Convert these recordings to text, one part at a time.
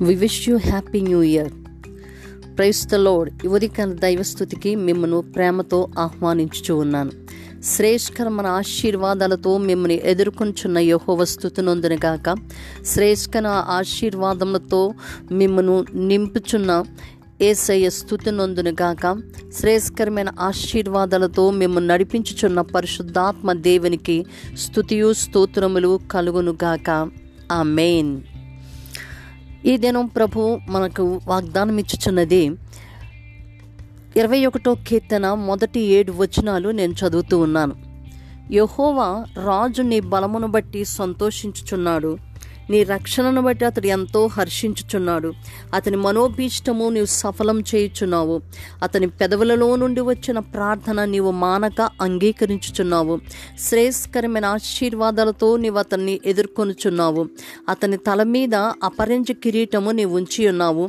We wish you happy new year praise the Lord యువరికల దైవస్థుతికి మిమ్మను ప్రేమతో ఆహ్వానించుచూ ఉన్నాను. శ్రేష్కరమైన ఆశీర్వాదాలతో మిమ్మల్ని ఎదుర్కొంచున్న యహోవ స్థుతినొందునుగాక శ్రేష్కర ఆశీర్వాదములతో మిమ్మను నింపుచున్న ఏసయ్య స్థుతి నొందునుగాక శ్రేయస్కరమైన ఆశీర్వాదాలతో మేము నడిపించుచున్న పరిశుద్ధాత్మ దేవునికి స్థుతియు స్తోత్రములు కలుగునుగాక ఆ మెయిన్ ఈ దినం ప్రభు మనకు వాగ్దానం ఇచ్చుచున్నది ఇరవై ఒకటో కీర్తన మొదటి ఏడు వచనాలు నేను చదువుతూ ఉన్నాను. యహోవా రాజు నీ బలమును బట్టి సంతోషించుచున్నాడు. నీ రక్షణను బట్టి అతడు ఎంతో హర్షించుచున్నాడు. అతని మనోభీష్టము నీవు సఫలం చేయుచున్నావు. అతని పెదవులలో నుండి వచ్చిన ప్రార్థన నీవు మానక అంగీకరించుచున్నావు. శ్రేయస్కరమైన ఆశీర్వాదాలతో నీవు అతన్ని ఎదుర్కొనుచున్నావు. అతని తల మీద అపరించి కిరీటము నీవు ఉంచి ఉన్నావు.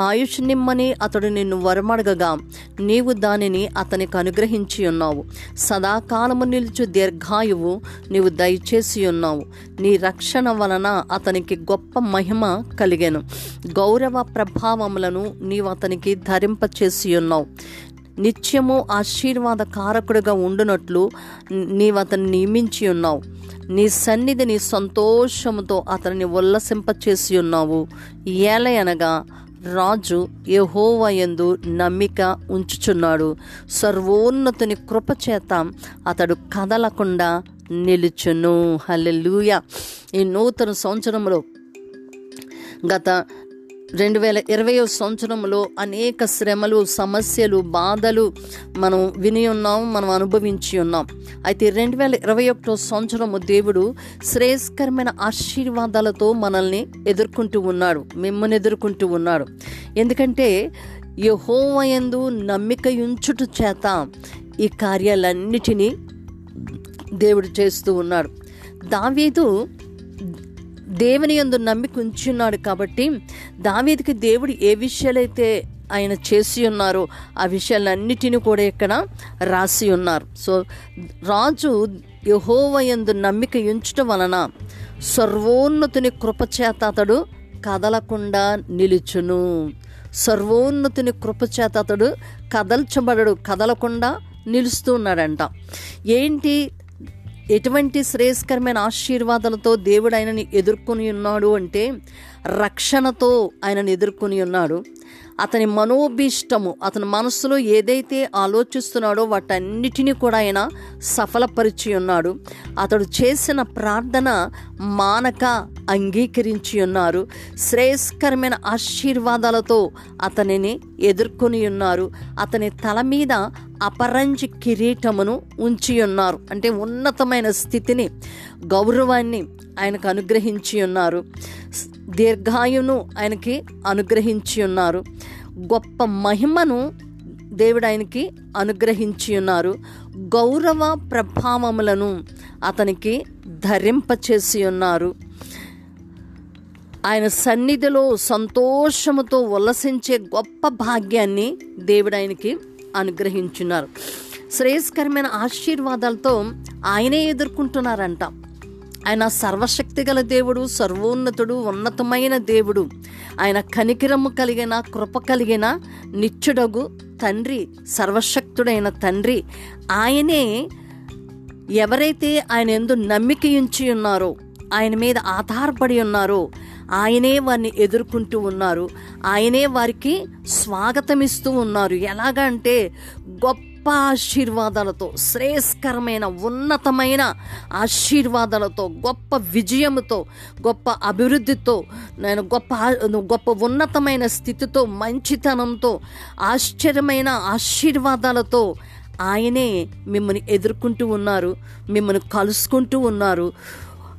ఆయుష్ నిమ్మని అతడు నిన్ను వరమడగగా. నీవు దానిని అతనికి అనుగ్రహించి ఉన్నావు. సదాకాలము నిలుచు దీర్ఘాయువు నీవు దయచేసి ఉన్నావు. నీ రక్షణ వలన అతనికి గొప్ప మహిమ కలిగాను. గౌరవ ప్రభావములను నీవు అతనికి ధరింపచేసి ఉన్నావు. నిత్యము ఆశీర్వాద కారకుడిగా ఉండునట్లు నీవు అతన్ని నియమించి ఉన్నావు. నీ సన్నిధిని సంతోషముతో అతనిని ఉల్లసింపచేసి ఉన్నావు. ఏలయనగా రాజు యహోవయందు నమ్మిక ఉంచుచున్నాడు. సర్వోన్నతుని కృపచేత అతడు కదలకుండా నిలుచును. హలెలుయ ఈ నూతన సంవత్సరంలో గత రెండు వేల ఇరవై సంవత్సరంలో అనేక శ్రమలు సమస్యలు బాధలు మనం విని ఉన్నాం మనం అనుభవించి ఉన్నాం. అయితే రెండు వేల ఇరవై ఒకటో సంవత్సరము దేవుడు శ్రేయస్కరమైన ఆశీర్వాదాలతో మనల్ని ఎదుర్కొంటూ ఉన్నాడు మిమ్మల్ని ఎదుర్కొంటూ ఉన్నాడు. ఎందుకంటే యహోవయందు నమ్మిక ఉంచుట చేత ఈ కార్యాలన్నిటినీ దేవుడు చేస్తూ ఉన్నాడు దావీదు దేవుని యందు నమ్మిక ఉంచున్నాడు కాబట్టి దావీదికి దేవుడు ఏ విషయాలైతే ఆయన చేసి ఉన్నారో ఆ విషయాలన్నిటిని కూడా ఇక్కడ రాసి ఉన్నారు. సో రాజు యహోవయందు నమ్మిక ఉంచటం వలన సర్వోన్నతుని కృపచేత అతడు కదలకుండా నిలుచును. సర్వోన్నతుని కృపచేత అతడు కదల్చబడడు కదలకుండా నిలుస్తూ ఉన్నాడంట. ఏంటి? ఎటువంటి శ్రేయస్కరమైన ఆశీర్వాదాలతో దేవుడు ఆయనని ఎదుర్కొని ఉన్నాడు అంటే రక్షణతో ఆయనను ఎదుర్కొని ఉన్నాడు. అతని మనోభీష్టము అతని మనసులో ఏదైతే ఆలోచిస్తున్నాడో వాటన్నిటినీ కూడా ఆయన సఫలపరిచి ఉన్నాడు. అతడు చేసిన ప్రార్థన మానక అంగీకరించి ఉన్నారు. శ్రేయస్కరమైన ఆశీర్వాదాలతో అతనిని ఎదుర్కొని ఉన్నారు. అతని తల మీద అపరంజి కిరీటమును ఉంచి ఉన్నారు. అంటే ఉన్నతమైన స్థితిని గౌరవాన్ని ఆయనకు అనుగ్రహించి ఉన్నారు. దీర్ఘాయును ఆయనకి అనుగ్రహించి ఉన్నారు. గొప్ప మహిమను దేవుడు ఆయనకి అనుగ్రహించి ఉన్నారు. గౌరవ ప్రభావములను అతనికి ధరింపచేసి ఉన్నారు. ఆయన సన్నిధిలో సంతోషముతో ఉల్లసించే గొప్ప భాగ్యాన్ని దేవుడు ఆయనకి అనుగ్రహించున్నారు. శ్రేయస్కరమైన ఆశీర్వాదాలతో ఆయనే ఎదుర్కొంటున్నారంట. ఆయన సర్వశక్తి గల దేవుడు సర్వోన్నతుడు ఉన్నతమైన దేవుడు. ఆయన కనికిరము కలిగిన కృప కలిగిన నిత్యుడగు తండ్రి సర్వశక్తుడైన తండ్రి. ఆయనే ఎవరైతే ఆయన ఎందు నమ్మిక ఉంచి ఉన్నారో ఆయన మీద ఆధారపడి ఉన్నారో ఆయనే వారిని ఎదుర్కొంటూ ఉన్నారు. ఆయనే వారికి స్వాగతమిస్తూ ఉన్నారు. ఎలాగంటే గొప్ప ఆశీర్వాదాలతో శ్రేయస్కరమైన ఉన్నతమైన ఆశీర్వాదాలతో గొప్ప విజయముతో గొప్ప అభివృద్ధితో నేను గొప్ప గొప్ప ఉన్నతమైన స్థితితో మంచితనంతో ఆశ్చర్యమైన ఆశీర్వాదాలతో ఆయనే మిమ్మల్ని ఎదుర్కొంటూ ఉన్నారు మిమ్మల్ని కలుసుకుంటూ ఉన్నారు.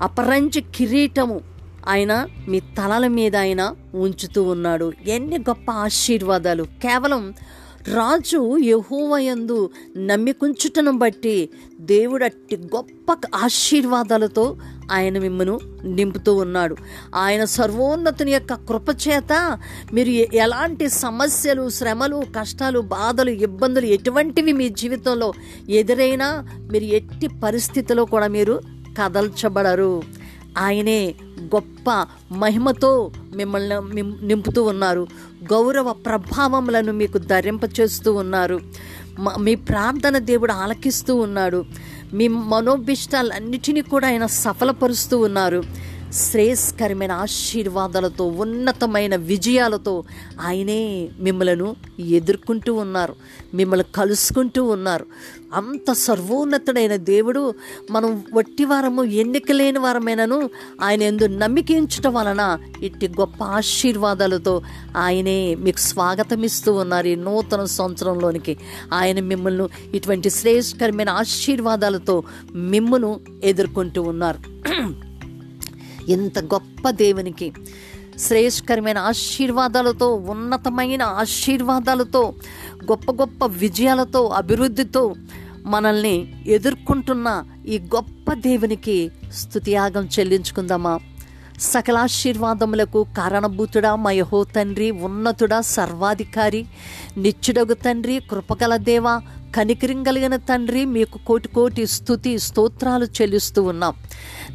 అపరంజ కిరీటము ఆయన మీ తలల మీద ఆయన ఉంచుతూ ఉన్నాడు. ఎన్ని గొప్ప ఆశీర్వాదాలు. కేవలం రాజు యహోవయందు నమ్మికుంచుటను బట్టి దేవుడు అట్టి గొప్ప ఆశీర్వాదాలతో ఆయన మిమ్మను నింపుతూ ఉన్నాడు. ఆయన సర్వోన్నతుని యొక్క కృపచేత మీరు ఎలాంటి సమస్యలు శ్రమలు కష్టాలు బాధలు ఇబ్బందులు ఎటువంటివి మీ జీవితంలో ఎదురైనా మీరు ఎట్టి పరిస్థితిలో కూడా మీరు కదల్చబడరు. ఆయనే గొప్ప మహిమతో మిమ్మల్ని నింపుతూ ఉన్నారు. గౌరవ ప్రభావములను మీకు ధరింపచేస్తూ ఉన్నారు. మ- మీ ప్రార్థన దేవుడు ఆలకిస్తూ ఉన్నాడు. మీ మనోభిష్టాలన్నిటినీ కూడా ఆయన సఫలపరుస్తూ ఉన్నారు. శ్రేయస్కరమైన ఆశీర్వాదాలతో ఉన్నతమైన విజయాలతో ఆయనే మిమ్మలను ఎదుర్కొంటూ ఉన్నారు. మిమ్మల్ని కలుసుకుంటూ ఉన్నారు. అంత సర్వోన్నతుడైన దేవుడు మనం వట్టివారము వారము ఎన్నికలేని వారమైనను ఆయన ఎందు నమ్మికించటం వలన ఇట్టి గొప్ప ఆశీర్వాదాలతో ఆయనే మీకు స్వాగతం ఇస్తూ ఉన్నారు ఈ నూతన సంవత్సరంలోనికి. ఆయన మిమ్మల్ని ఇటువంటి శ్రేయస్కరమైన ఆశీర్వాదాలతో మిమ్మును ఎదుర్కొంటూ ఉన్నారు. ఇంత గొప్ప దేవునికి శ్రేయస్కరమైన ఆశీర్వాదాలతో ఉన్నతమైన ఆశీర్వాదాలతో గొప్ప గొప్ప విజయాలతో అభివృద్ధితో మనల్ని ఎదుర్కొంటున్న ఈ గొప్ప దేవునికి స్థుతియాగం చెల్లించుకుందామా? సకలాశీర్వాదములకు కారణభూతుడా మయహో తండ్రి ఉన్నతుడా సర్వాధికారి నిత్యుడగు తండ్రి కృపగల దేవ కనికరం కలిగిన తండ్రి మీకు కోటి కోటి స్థుతి స్తోత్రాలు చెల్లిస్తూ ఉన్నాం.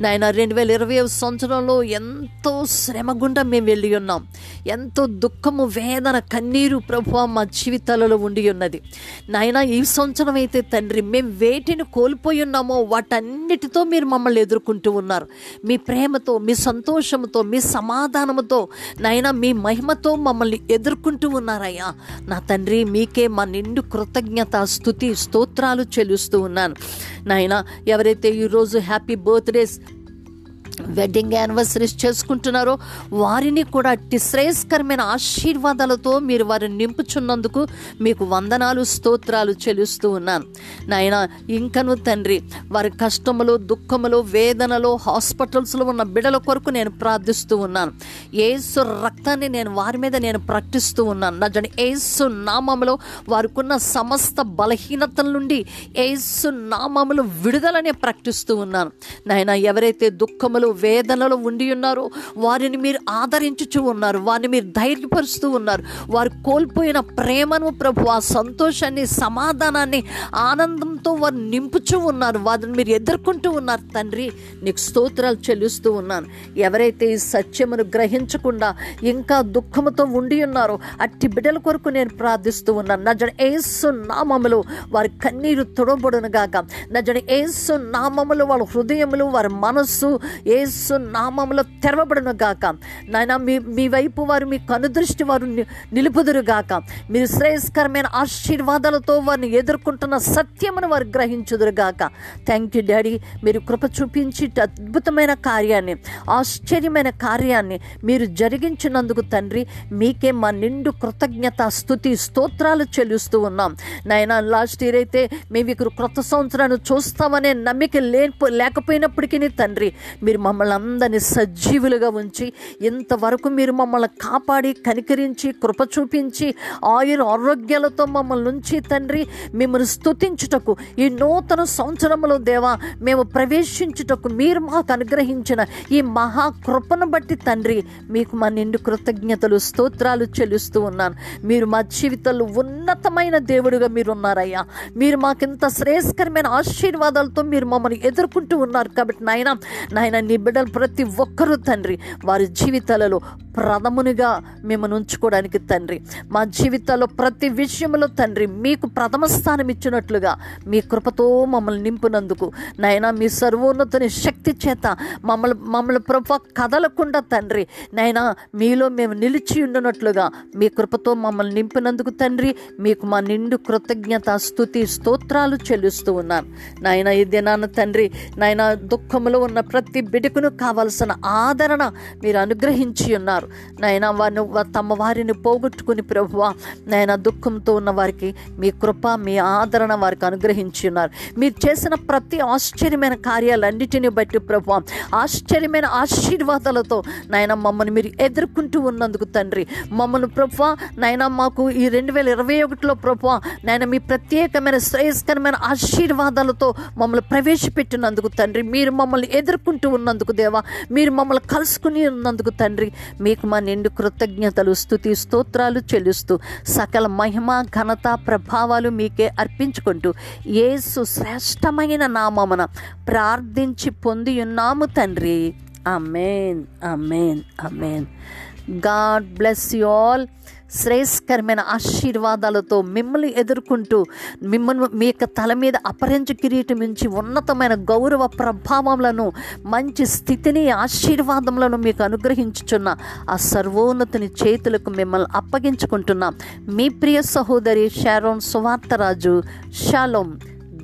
నాయన రెండు వేల ఇరవై సంవత్సరంలో ఎంతో శ్రమ గుండా మేము వెళ్ళి ఉన్నాం. ఎంతో దుఃఖము వేదన కన్నీరు ప్రభు మా జీవితాలలో ఉండి ఉన్నది. నాయన ఈ సంవత్సరం అయితే తండ్రి మేము వేటిని కోల్పోయి ఉన్నామో వాటన్నిటితో మీరు మమ్మల్ని ఎదుర్కొంటూ ఉన్నారు. మీ ప్రేమతో మీ సంతోషంతో మీ సమాధానముతో నాయన మీ మహిమతో మమ్మల్ని ఎదుర్కొంటూ ఉన్నారయ్యా. నా తండ్రి మీకే మా నిండు కృతజ్ఞత స్థుతి స్తోత్రాలు చెల్లిస్తూ ఉన్నాను. నాయన ఎవరైతే ఈరోజు హ్యాపీ బర్త్డేస్ వెడ్డింగ్ యానివర్సరీస్ చేసుకుంటున్నారో వారిని కూడా అట్టి శ్రేయస్కరమైన ఆశీర్వాదాలతో మీరు వారిని నింపుచున్నందుకు మీకు వందనాలు స్తోత్రాలు చెల్లిస్తూ ఉన్నాను. నాయన ఇంకను తండ్రి వారి కష్టములు దుఃఖములు వేదనలు హాస్పిటల్స్లో ఉన్న బిడల కొరకు నేను ప్రార్థిస్తూ ఉన్నాను. ఏసు రక్తాన్ని నేను వారి మీద నేను ప్రకటిస్తూ ఉన్నాను. నా జన ఏసు నామములో వారికున్న సమస్త బలహీనతల నుండి ఏసు నామములు విడుదలని ప్రకటిస్తూ ఉన్నాను. నాయన ఎవరైతే దుఃఖములు వేదనలు ఉండి ఉన్నారో. వారిని మీరు ఆదరించుచు ఉన్నారు. వారిని మీరు ధైర్యపరుస్తూ ఉన్నారు. వారు కోల్పోయిన ప్రేమను ప్రభు ఆ సంతోషాన్ని సమాధానాన్ని ఆనందంతో వారు నింపుచూ ఉన్నారు. వారిని మీరు ఎదుర్కొంటూ ఉన్నారు. తండ్రి నీకు స్తోత్రాలు చెల్లిస్తూ ఉన్నాను. ఎవరైతే ఈ సత్యమును గ్రహించకుండా ఇంకా దుఃఖముతో ఉండి ఉన్నారో అట్టి బిడ్డల కొరకు నేను ప్రార్థిస్తూ ఉన్నాను. నా జన ఏసు నామములు వారి కన్నీరు తొడబడును గాక నా జన ఏసు నామములు వాళ్ళ హృదయములు వారి మనస్సు ఏసు నామంలో తెరవబడును గాక. నాయన మీ మీ వైపు వారు మీ కనుదృష్టి వారు ని- నిలుపుదురు గాక. మీరు శ్రేయస్కరమైన ఆశీర్వాదాలతో వారిని ఎదుర్కొంటున్న సత్యమును వారు గ్రహించుదురు గాక. థ్యాంక్ యూ డాడీ మీరు కృప చూపించి అద్భుతమైన కార్యాన్ని ఆశ్చర్యమైన కార్యాన్ని మీరు జరిగించినందుకు తండ్రి మీకే మా నిండు కృతజ్ఞత స్థుతి స్తోత్రాలు చెల్లిస్తూ ఉన్నాం. నాయన లాస్ట్ ఇయర్ అయితే మేము ఇక్కడ క్రొత్త సంవత్సరాన్ని చూస్తామనే నమ్మిక లేకపోయినప్పటికీ తండ్రి మీరు మమ్మల్ని అందరినీ సజీవులుగా ఉంచి ఇంతవరకు మీరు మమ్మల్ని కాపాడి కనికరించి కృప చూపించి ఆయుర ఆరోగ్యాలతో మమ్మల్ని ఉంచి తండ్రి మిమ్మల్ని స్తుతించుటకు ఈ నూతన సంవత్సరంలో దేవా మేము ప్రవేశించుటకు మీరు మాకు అనుగ్రహించిన ఈ మహా కృపను బట్టి తండ్రి మీకు మా నిండు కృతజ్ఞతలు స్తోత్రాలు చెల్లిస్తూ ఉన్నాను. మీరు మా జీవితంలో ఉన్నతమైన దేవుడుగా మీరు ఉన్నారయ్యా మీరు మాకింత శ్రేయస్కరమైన ఆశీర్వాదాలతో మీరు మమ్మల్ని ఎదుర్కొంటూ ఉన్నారు కాబట్టి నాయన నాయన నీ బిడ్డలు ప్రతి ఒక్కరూ తండ్రి వారి జీవితాలలో ప్రథమునిగా మిమ్మల్ని ఉంచుకోవడానికి తండ్రి మా జీవితాల్లో ప్రతి విషయంలో తండ్రి మీకు ప్రథమ స్థానం ఇచ్చినట్లుగా మీ కృపతో మమ్మల్ని నింపునందుకు. నాయన మీ సర్వోన్నతని శక్తి చేత మమ్మల్ని మమ్మల్ని ప్రభ కదలకుండా తండ్రి నాయన మీలో మేము నిలిచి ఉండినట్లుగా మీ కృపతో మమ్మల్ని నింపినందుకు తండ్రి మీకు మా నిండు కృతజ్ఞత స్థుతి స్తోత్రాలు చెల్లిస్తూ ఉన్నాను నాయన ఈ దినాన తండ్రి నాయన దుఃఖంలో ఉన్న ప్రతి బిడుకును కావలసిన ఆదరణ మీరు అనుగ్రహించి ఉన్నారు. నాయన వారిని తమ వారిని పోగొట్టుకుని ప్రభువా నాయన దుఃఖంతో ఉన్న వారికి మీ కృప మీ ఆదరణ వారికి అనుగ్రహించి ఉన్నారు. మీరు చేసిన ప్రతి ఆశ్చర్యమైన కార్యాలన్నిటిని బట్టి ప్రభు ఆశ్చర్యమైన ఆశీర్వాదాలతో నాయన మమ్మల్ని మీరు ఎదుర్కొంటూ ఉన్నందుకు తండ్రి. మమ్మల్ని ప్రభు నాయన మాకు ఈ రెండు వేల ఇరవై ఒకటిలో ప్రభు నాయన మీ ప్రత్యేకమైన శ్రేయస్కరమైన ఆశీర్వాదాలతో మమ్మల్ని ప్రవేశపెట్టినందుకు తండ్రి. మీరు మమ్మల్ని ఎదుర్కొంటూ ఉన్నందుకు దేవా మీరు మమ్మల్ని కలుసుకుని ఉన్నందుకు తండ్రి. మీకు మా నిండు కృతజ్ఞతలు స్థుతి స్తోత్రాలు చెల్లిస్తూ సకల మహిమ ఘనత ప్రభావాలు మీకే అర్పించుకుంటూ ఏసు శ్రేష్టమైన నామమున ప్రార్థించి పొంది ఉన్నాము తండ్రి. Amen amen amen God bless you all. శ్రేయస్కరమైన ఆశీర్వాదాలతో మిమ్మల్ని ఎదుర్కొంటూ మిమ్మల్ని మీ యొక్క తల మీద అపరంజ కిరీటం నుంచి ఉన్నతమైన గౌరవ ప్రభావములను మంచి స్థితిని ఆశీర్వాదములను మీకు అనుగ్రహించుచున్న ఆ సర్వోన్నతిని చేతులకు మిమ్మల్ని అప్పగించుకుంటున్నాం. మీ ప్రియ సహోదరి Sharon Suvartharaju shalom.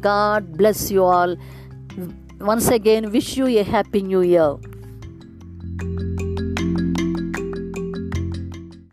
God bless you all. Once again wish you a happy new year.